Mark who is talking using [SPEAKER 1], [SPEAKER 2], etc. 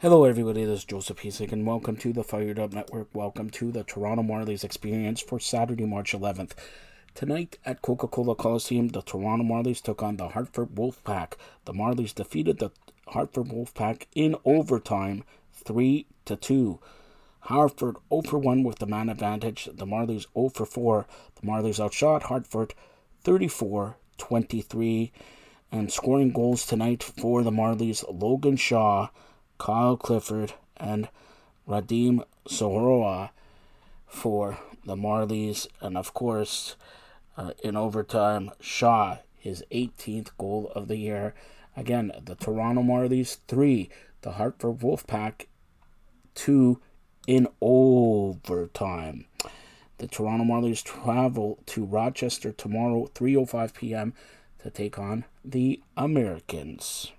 [SPEAKER 1] Hello, everybody. This is Joseph Hisek, and welcome to the Fired Up Network. Welcome to the Toronto Marlies experience for Saturday, March 11th. Tonight at Coca Cola Coliseum, the Toronto Marlies took on the Hartford Wolfpack. The Marlies defeated the Hartford Wolfpack in overtime, 3 to 2. Hartford 0 for 1 with the man advantage. The Marlies 0 for 4. The Marlies outshot Hartford 34 23. And scoring goals tonight for the Marlies Logan Shaw, Kyle Clifford, and Radim Zohorna for the Marlies. And of course, uh, in overtime, Shaw, his 18th goal of the year. Again, the Toronto Marlies 3, the Hartford Wolfpack 2 in overtime. The Toronto Marlies travel to Rochester tomorrow, 3:05 p.m. to take on the Americans.